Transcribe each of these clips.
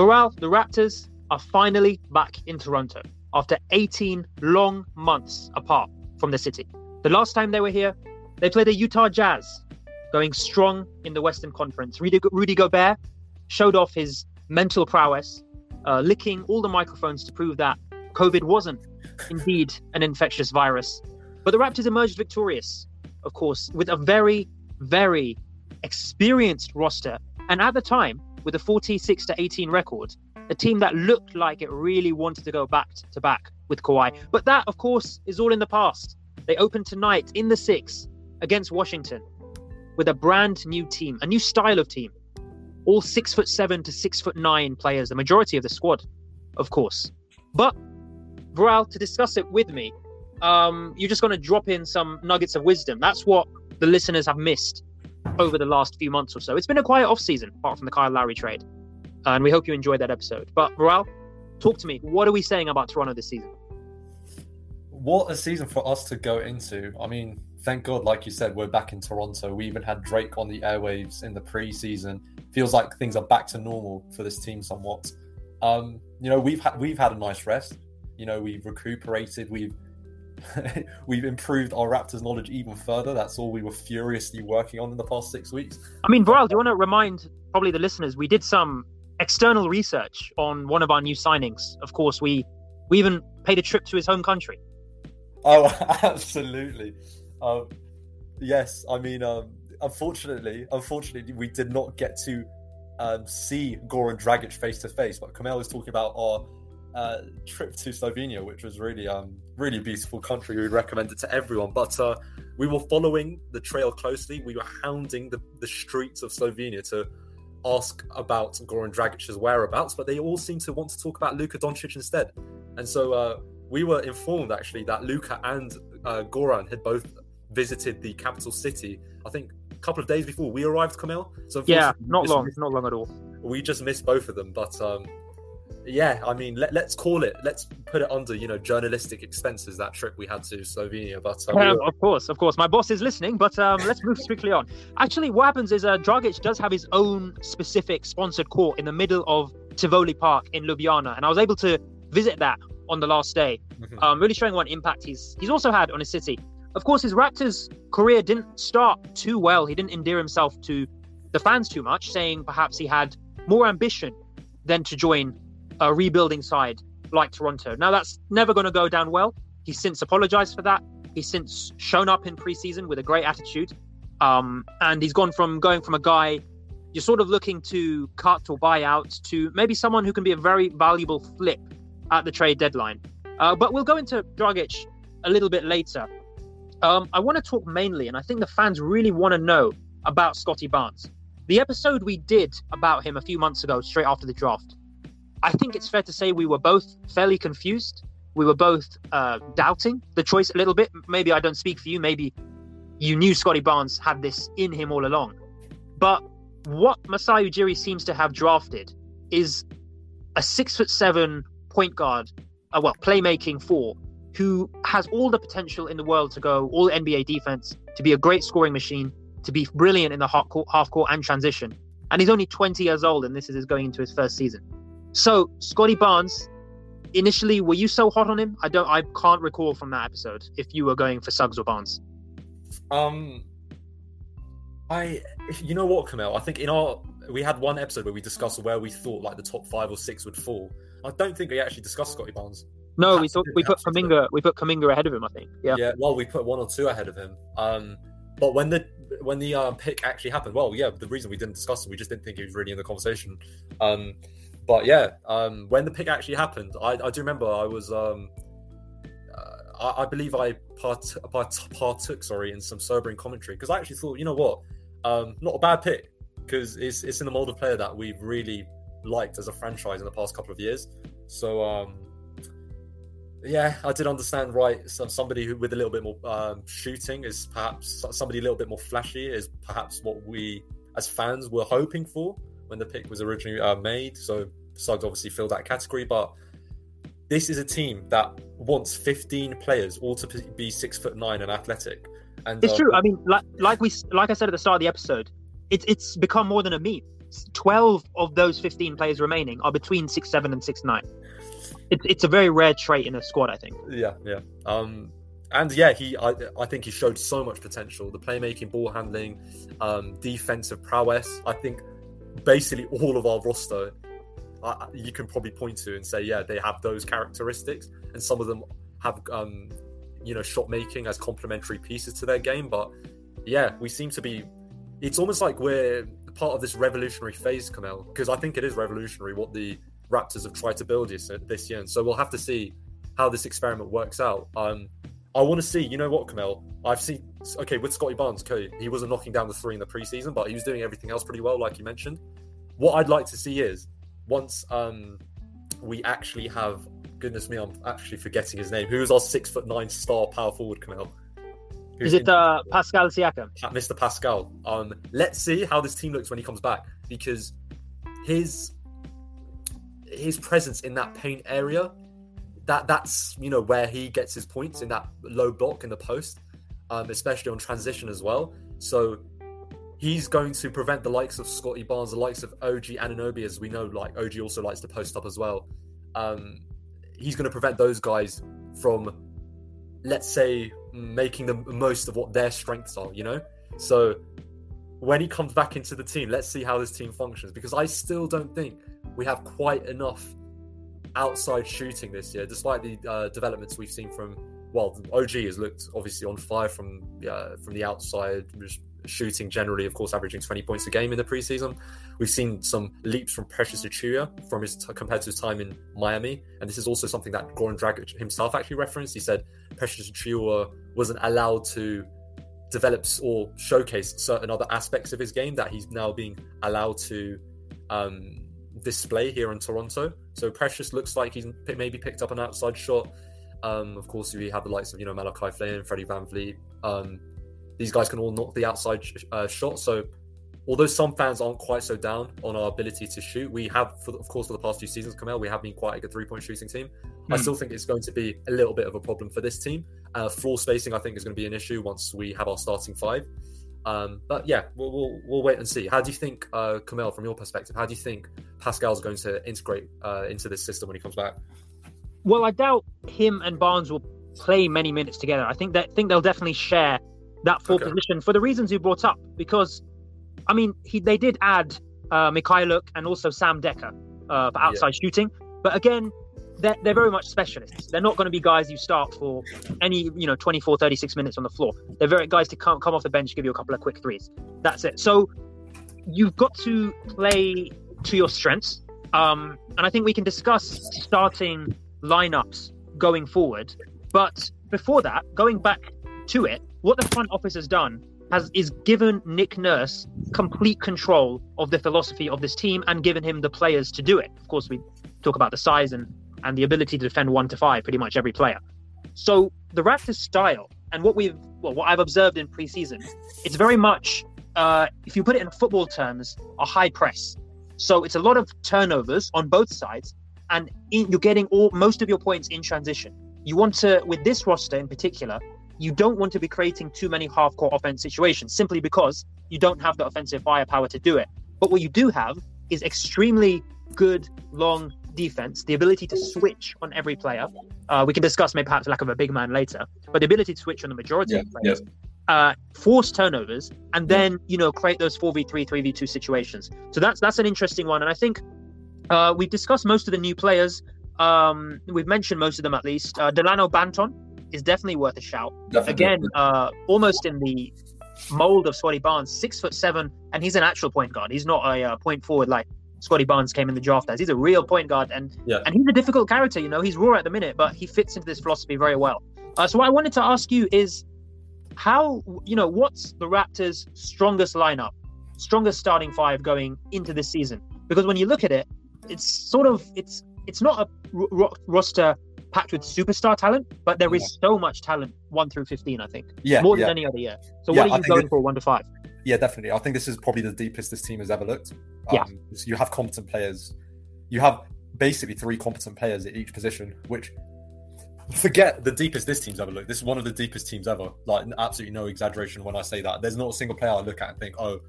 Viral, the Raptors are finally back in Toronto after 18 long months apart from the city. The last time they were here, they played the Utah Jazz, going strong in the Western Conference. Rudy, Rudy Gobert showed off his mental prowess, uh, licking all the microphones to prove that COVID wasn't indeed an infectious virus. But the Raptors emerged victorious, of course, with a very, very experienced roster. And at the time, with a 46 to 18 record, a team that looked like it really wanted to go back to back with Kawhi. But that, of course, is all in the past. They open tonight in the six against Washington with a brand new team, a new style of team. All six foot seven to six foot nine players, the majority of the squad, of course. But Viral, to discuss it with me, um, you're just going to drop in some nuggets of wisdom. That's what the listeners have missed over the last few months or so. It's been a quiet off season, apart from the Kyle Lowry trade, and we hope you enjoyed that episode. But Viral, talk to me. What are we saying about Toronto this season? What a season for us to go into. I mean, thank God, like you said, we're back in Toronto. We even had Drake on the airwaves in the preseason. Feels like things are back to normal for this team somewhat. Um, you know, we've had we've had a nice rest. You know, we've recuperated. We've we've improved our Raptors knowledge even further. That's all we were furiously working on in the past six weeks. I mean, Viral, do you want to remind probably the listeners we did some external research on one of our new signings. Of course, we we even paid a trip to his home country. Oh, absolutely. Um, yes, I mean, um, unfortunately, unfortunately, we did not get to um, see Goran Dragic face to face. But Kamel was talking about our uh, trip to Slovenia, which was really, um, really beautiful country. We'd recommend it to everyone. But uh, we were following the trail closely. We were hounding the, the streets of Slovenia to ask about Goran Dragic's whereabouts, but they all seemed to want to talk about Luka Doncic instead. And so uh, we were informed actually that Luka and uh, Goran had both visited the capital city. I think a couple of days before we arrived, Camille. So yeah, not long, missed, not long at all. We just missed both of them, but um, yeah, I mean, let, us call it. Let's put it under, you know, journalistic expenses. That trip we had to Slovenia, but um, yeah, of course, of course, my boss is listening. But um, let's move quickly on. Actually, what happens is uh, Dragic does have his own specific sponsored court in the middle of Tivoli Park in Ljubljana, and I was able to visit that on the last day, mm-hmm. um, really showing what impact he's he's also had on his city. Of course, his Raptors career didn't start too well. He didn't endear himself to the fans too much, saying perhaps he had more ambition than to join a rebuilding side like Toronto. Now, that's never going to go down well. He's since apologized for that. He's since shown up in preseason with a great attitude. Um, and he's gone from going from a guy you're sort of looking to cut or buy out to maybe someone who can be a very valuable flip at the trade deadline. Uh, but we'll go into Dragic a little bit later. Um, I want to talk mainly, and I think the fans really want to know about Scottie Barnes. The episode we did about him a few months ago, straight after the draft, I think it's fair to say we were both fairly confused. We were both uh, doubting the choice a little bit. Maybe I don't speak for you. Maybe you knew Scottie Barnes had this in him all along. But what Masai Ujiri seems to have drafted is a six foot seven point guard, uh, well, playmaking four, who has all the potential in the world to go all NBA defense, to be a great scoring machine, to be brilliant in the half court, half court and transition. And he's only 20 years old, and this is going into his first season. So, Scottie Barnes, initially, were you so hot on him? I don't, I can't recall from that episode if you were going for Suggs or Barnes. Um, I, you know what, Kamel? I think in our we had one episode where we discussed where we thought like the top five or six would fall. I don't think we actually discussed Scottie Barnes. No, we thought we put Kuminga. We put Kuminga ahead of him. I think. Yeah. Yeah. Well, we put one or two ahead of him. Um, but when the when the um, pick actually happened, well, yeah, the reason we didn't discuss it, we just didn't think he was really in the conversation. Um, but yeah, um, when the pick actually happened, I, I do remember I was, um, uh, I, I, believe I part, part, partook, sorry, in some sobering commentary because I actually thought, you know what, um, not a bad pick because it's it's in the mold of player that we've really liked as a franchise in the past couple of years. So um, yeah, I did understand right. So somebody who with a little bit more um, shooting is perhaps somebody a little bit more flashy is perhaps what we as fans were hoping for when the pick was originally uh, made. So Suggs obviously filled that category, but this is a team that wants 15 players all to be six foot nine and athletic. And it's uh, true. I mean, like like we like I said at the start of the episode, it's it's become more than a meme. 12 of those 15 players remaining are between six seven and six nine. It's it's a very rare trait in a squad, I think. Yeah, yeah. Um, and yeah, he I, I think he showed so much potential. The playmaking, ball handling, um, defensive prowess. I think basically all of our roster, uh, you can probably point to and say, yeah, they have those characteristics, and some of them have um, you know shot making as complementary pieces to their game. But yeah, we seem to be. It's almost like we're part of this revolutionary phase, Kamel, because I think it is revolutionary what the Raptors have tried to build this, this year. And so we'll have to see how this experiment works out. Um, I want to see, you know what, Kamel? I've seen, okay, with Scottie Barnes, okay, he wasn't knocking down the three in the preseason, but he was doing everything else pretty well, like you mentioned. What I'd like to see is once um, we actually have, goodness me, I'm actually forgetting his name. Who is our six foot nine star power forward, Kamel? Is it uh, Pascal Siakam? Mr. Pascal. Um, let's see how this team looks when he comes back because his his presence in that paint area, that that's you know where he gets his points in that low block in the post, um, especially on transition as well. So he's going to prevent the likes of Scottie Barnes, the likes of OG Anunoby, as we know, like OG also likes to post up as well. Um, he's going to prevent those guys from, let's say, making the most of what their strengths are, you know? So when he comes back into the team, let's see how this team functions because I still don't think we have quite enough outside shooting this year, despite the uh, developments we've seen from. Well, OG has looked obviously on fire from uh, from the outside, shooting generally, of course, averaging 20 points a game in the preseason. We've seen some leaps from Precious Achiuwa from his t- compared to his time in Miami, and this is also something that Goran Dragic himself actually referenced. He said Precious Achiuwa wasn't allowed to develop or showcase certain other aspects of his game that he's now being allowed to um, display here in Toronto. So Precious looks like he's maybe picked up an outside shot. Um, of course, we have the likes of you know Malachi Flynn, Freddie VanVleet. Um, these guys can all knock the outside sh- uh, shot. So although some fans aren't quite so down on our ability to shoot, we have, for, of course, for the past few seasons, Kamel, we have been quite a good three point shooting team. Mm. I hmm. still think it's going to be a little bit of a problem for this team. Uh, floor spacing, I think, is going to be an issue once we have our starting five. Um, but yeah, we'll, we'll, we'll wait and see. How do you think, uh, Kamel, from your perspective, how do you think Pascal's going to integrate uh, into this system when he comes back? Well, I doubt him and Barnes will play many minutes together. I think that think they'll definitely share that four okay. position for the reasons you brought up. Because, I mean, he they did add uh, Mykhailiuk and also Sam Dekker uh, for outside yeah. shooting, but again, they're, they're very much specialists. They're not going to be guys you start for any, you know, 24, 36 minutes on the floor. They're very guys to come, come off the bench, give you a couple of quick threes. That's it. So you've got to play to your strengths. Um, and I think we can discuss starting lineups going forward. But before that, going back to it, what the front office has done has is given Nick Nurse complete control of the philosophy of this team and given him the players to do it. Of course, we talk about the size and and the ability to defend one to five pretty much every player. So the Raptors' style and what we've well, what I've observed in preseason, it's very much uh, if you put it in football terms, a high press. So it's a lot of turnovers on both sides, and in, you're getting all most of your points in transition. You want to, with this roster in particular, you don't want to be creating too many half-court offense situations simply because you don't have the offensive firepower to do it. But what you do have is extremely good long defense, the ability to switch on every player. Uh, we can discuss maybe perhaps lack of a big man later, but the ability to switch on the majority yeah, of players. Yeah. Uh, force turnovers and then you know create those 4v3 3v2 situations so that's that's an interesting one and i think uh, we've discussed most of the new players um, we've mentioned most of them at least uh, Dalano Banton is definitely worth a shout definitely. again uh, almost in the mold of Scottie Barnes, six foot seven, and he's an actual point guard. He's not a uh, point forward like Scottie Barnes came in the draft as. He's a real point guard, and yeah. and he's a difficult character. You know, he's raw at the minute, but he fits into this philosophy very well. Uh, so what I wanted to ask you is, how you know what's the Raptors' strongest lineup, strongest starting five going into this season? Because when you look at it, it's sort of it's it's not a r- roster packed with superstar talent, but there is so much talent one through fifteen. I think, yeah, more than yeah. any other year. So yeah, what are you going for one to five? Yeah, definitely. I think this is probably the deepest this team has ever looked. Um, yeah. So you have competent players. You have basically three competent players at each position, which forget the deepest this team's ever looked. This is one of the deepest teams ever. Like absolutely no exaggeration when I say that. There's not a single player I look at and think, oh,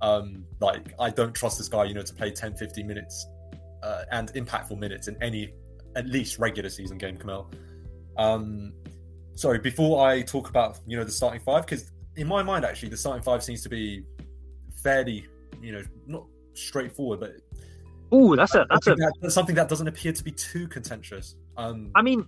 Um, like I don't trust this guy, you know, to play 10, 15 minutes uh, and impactful minutes in any at least regular season game, Kamel. Um, sorry, before I talk about you know the starting five, because in my mind actually the starting five seems to be fairly you know not straightforward, but Oh, that's a that's a. something that, that's something that doesn't appear to be too contentious. Um, I mean,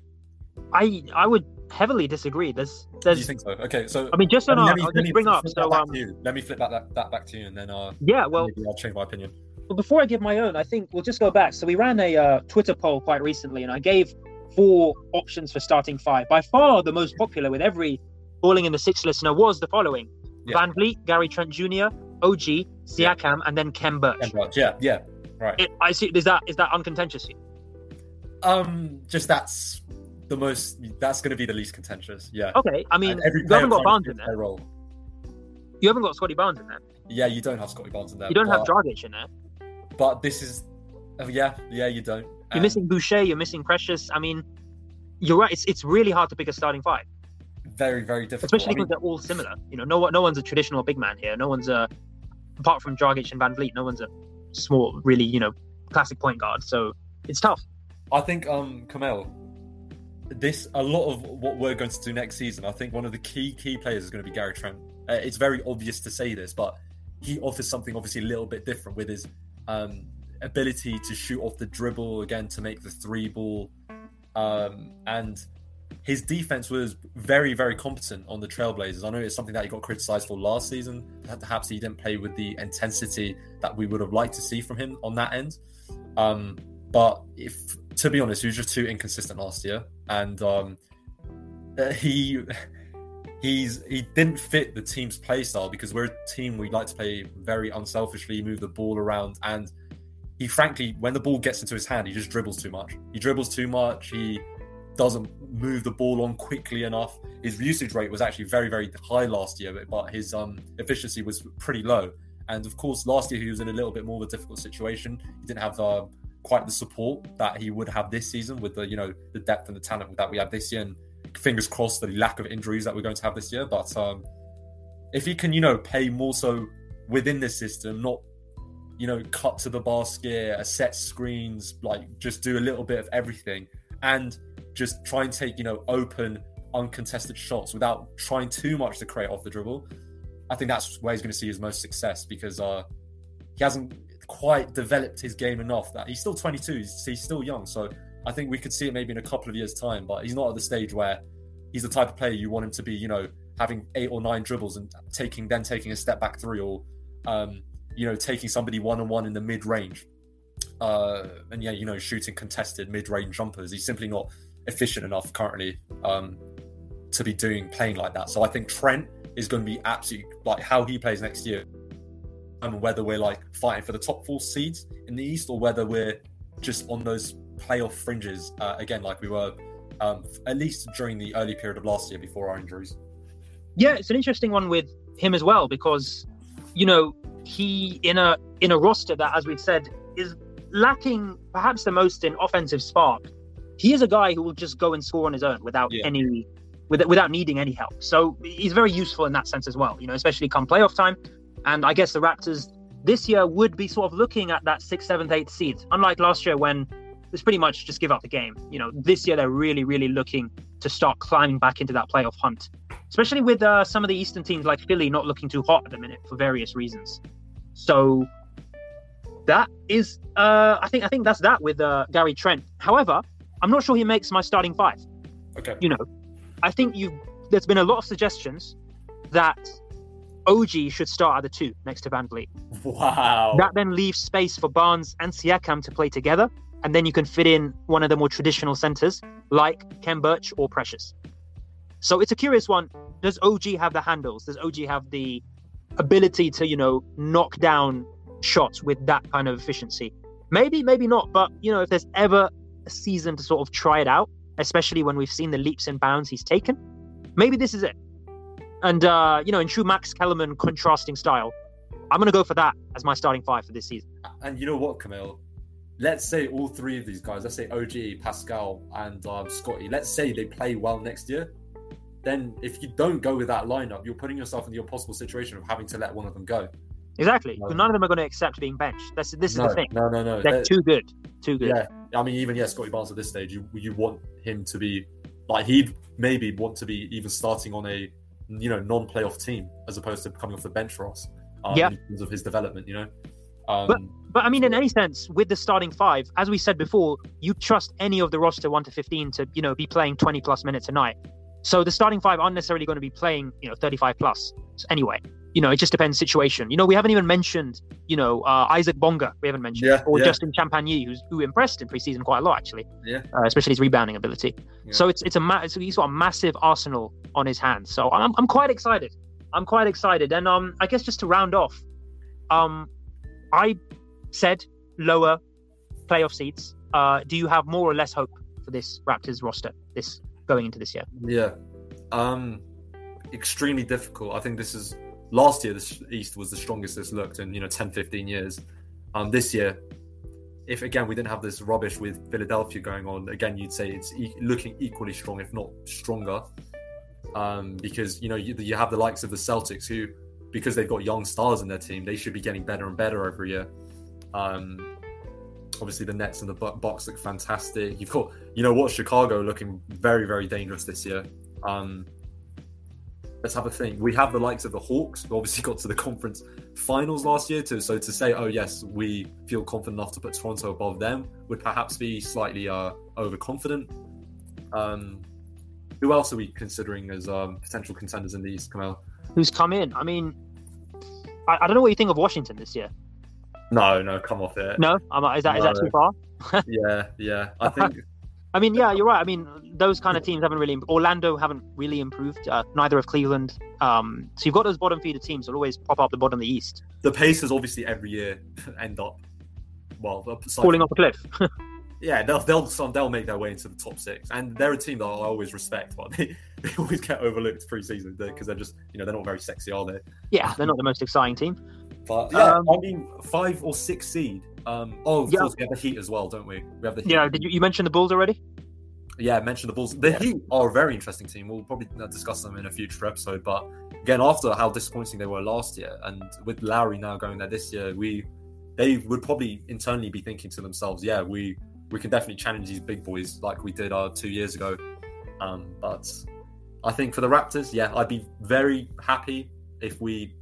I I would heavily disagree. There's do you there's. think so? Okay, so I mean, just on let our, me, I'll let me bring up. So um. Let me flip that, that, that back to you, and then uh, yeah, well, maybe I'll change my opinion. But before I give my own, I think we'll just go back. So we ran a uh, Twitter poll quite recently, and I gave four options for starting five. By far, the most popular with every balling in the six listener was the following: Yeah. VanVleet, Gary Trent Jr., OG, Siakam, and then Khem Birch. And, uh, yeah, yeah, right. It, I see. Is that is that uncontentious? Um, just that's the most. That's going to be the least contentious. Yeah. Okay. I mean, you haven't got Barnes in there. role. You haven't got Scottie Barnes in there. Yeah, you don't have Scottie Barnes in there. You don't have Dragic in there. But this is, oh, yeah, yeah, you don't. You're missing Boucher. You're missing Precious. I mean, you're right. It's it's really hard to pick a starting five, very, very difficult. especially I mean, because they're all similar. You know, no one no one's a traditional big man here. No one's a apart from Dragic and VanVleet. No one's a small, really, you know, classic point guard. So it's tough. I think, um, Kamel, this a lot of what we're going to do next season. I think one of the key key players is going to be Gary Trent. Uh, it's very obvious to say this, but he offers something obviously a little bit different with his um, ability to shoot off the dribble again to make the three ball, um, and his defense was very very competent on the Trailblazers. I know it's something that he got criticized for last season. Perhaps he didn't play with the intensity that we would have liked to see from him on that end. Um, but if to be honest, he was just too inconsistent last year, and um, uh, he he's he didn't fit the team's play style because we're a team we like to play very unselfishly, move the ball around, and he frankly, when the ball gets into his hand, he just dribbles too much. He dribbles too much. He doesn't move the ball on quickly enough. His usage rate was actually very very high last year, but, his um, efficiency was pretty low. And of course, last year he was in a little bit more of a difficult situation. He didn't have uh, quite the support that he would have this season with the you know the depth and the talent that we have this year. And fingers crossed the lack of injuries that we're going to have this year. But um, if he can you know play more so within the system, not you know cut to the basket, uh, set screens, like just do a little bit of everything, and just try and take you know open uncontested shots without trying too much to create off the dribble. I think that's where he's going to see his most success because uh, he hasn't quite developed his game enough. That he's still 22, he's, he's still young. So I think we could see it maybe in a couple of years' time. But he's not at the stage where he's the type of player you want him to be. You know, having eight or nine dribbles and taking then taking a step back three, or um, you know, taking somebody one on one in the mid range. Uh, and yeah, you know, shooting contested mid range jumpers. He's simply not efficient enough currently um, to be doing playing like that. So I think Trent is going to be absolutely like how he plays next year, and whether we're like fighting for the top four seeds in the East or whether we're just on those playoff fringes uh, again, like we were um, at least during the early period of last year before our injuries. Yeah, it's an interesting one with him as well because, you know, he in a in a roster that, as we've said, is lacking perhaps the most in offensive spark. He is a guy who will just go and score on his own without Yeah. any with, without needing any help. So he's very useful in that sense as well. You know, especially come playoff time. And I guess the Raptors this year would be sort of looking at that sixth, seventh, eighth seed, unlike last year when it's pretty much just give up the game. You know, this year they're really, really looking to start climbing back into that playoff hunt, especially with uh, some of the Eastern teams like Philly not looking too hot at the minute for various reasons. So that is, uh, I think, I think that's that with uh, Gary Trent. However, I'm not sure he makes my starting five. Okay. You know, I think you. There's been a lot of suggestions that OG should start at the two next to VanVleet. Wow. That then leaves space for Barnes and Siakam to play together, and then you can fit in one of the more traditional centers like Khem Birch or Precious. So it's a curious one. Does OG have the handles? Does OG have the ability to, you know, knock down shots with that kind of efficiency? Maybe, maybe not. But you know, if there's ever a season to sort of try it out, especially when we've seen the leaps and bounds he's taken, maybe this is it. And uh, you know, in true Max Kellerman contrasting style, I'm gonna go for that as my starting five for this season. And you know what, Camille? Let's say all three of these guys, let's say OG, Pascal, and um, Scottie, let's say they play well next year. Then, if you don't go with that lineup, you're putting yourself in the impossible situation of having to let one of them go. Exactly. No. None of them are going to accept being benched. That's this is no, the thing. no, no, no. They're too good. Too good. Yeah, I mean, even yeah, Scottie Barnes at this stage, you you want him to be like he'd maybe want to be even starting on a you know non-playoff team as opposed to coming off the bench for us. Um, Yeah. in terms of his development, you know. Um, But- But I mean, in any sense, with the starting five, as we said before, you trust any of the roster one to fifteen to you know be playing twenty plus minutes a night. So the starting five aren't necessarily going to be playing you know thirty five plus anyway. You know, it just depends situation. You know, we haven't even mentioned you know uh, Isaac Bonga. We haven't mentioned Yeah, or yeah. Justin Champagnie, who's who impressed in preseason quite a lot actually. Yeah. uh, especially his rebounding ability. Yeah. So it's it's a ma- it's, he's got a massive arsenal on his hands. So I'm I'm quite excited. I'm quite excited. And um, I guess just to round off, um, I said lower playoff seeds. Uh, do you have more or less hope for this Raptors roster this going into this year? Yeah. Um extremely difficult. I think this is last year the East was the strongest it's looked in, you know, 10 15 years. Um this year if again we didn't have this rubbish with Philadelphia going on, again you'd say it's e- looking equally strong if not stronger. Um because you know you, you have the likes of the Celtics who because they've got young stars in their team, they should be getting better and better every year. Um obviously the Nets and the Bu- Bucks look fantastic. You've got, you know what, Chicago looking very, very dangerous this year. Um, let's have a think. We have the likes of the Hawks, who obviously got to the conference finals last year. too. so to say, oh yes, we feel confident enough to put Toronto above them would perhaps be slightly uh, overconfident. Um, who else are we considering as um, potential contenders in the East, Kamel? Who's come in? I mean, I, I don't know what you think of Washington this year. No, no, come off it. No, um, is that is that No. too far? Yeah, yeah. I think I mean, yeah, you're right. I mean, those kind of teams haven't really. Orlando haven't really improved. Uh, neither have Cleveland. Um, so you've got those bottom feeder teams that always pop up the bottom of the East, the Pacers obviously every year end up well falling off a cliff. Yeah, they'll they'll they'll make their way into the top six, and they're a team that I always respect, but they, they always get overlooked preseason because they're just you know they're not very sexy, are they? yeah, they're not the most exciting team. But yeah, Um, I mean five or six seed. Um, oh, of Yeah. course we have the Heat as well, don't we? We have the Heat. You know, did you, you mention the Bulls already? Yeah, I mentioned the Bulls. The Yeah. Heat are a very interesting team. We'll probably uh, discuss them in a future episode. But again, after how disappointing they were last year, and with Lowry now going there this year, we they would probably internally be thinking to themselves, "Yeah, we we can definitely challenge these big boys like we did uh, two years ago." Um, but I think for the Raptors, yeah, I'd be very happy if we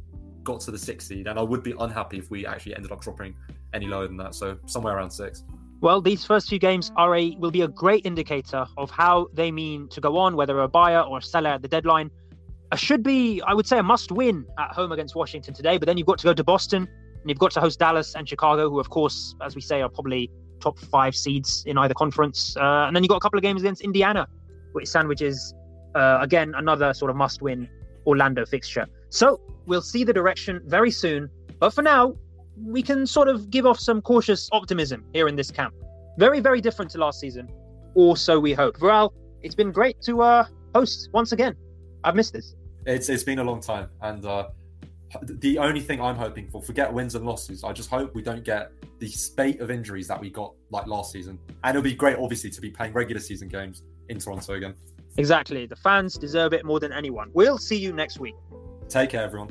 got to the sixth seed, and I would be unhappy if we actually ended up dropping any lower than that. So somewhere around six. Well, these first few games are a will be a great indicator of how they mean to go on, whether a buyer or a seller at the deadline. Uh, should be, I would say, a must-win at home against Washington today. But then you've got to go to Boston, and you've got to host Dallas and Chicago, who, of course, as we say, are probably top five seeds in either conference. Uh, and then you've got a couple of games against Indiana, which sandwiches uh, again another sort of must-win Orlando fixture. So we'll see the direction very soon. But for now, we can sort of give off some cautious optimism here in this camp. Very, very different to last season, or so we hope. Viral, it's been great to uh, host once again. I've missed this. It's it's been a long time, and uh, the only thing I'm hoping for, forget wins and losses. I just hope we don't get the spate of injuries that we got like last season, and it'll be great, obviously, to be playing regular season games in Toronto again. Exactly. The fans deserve it more than anyone. We'll see you next week. Take care, everyone.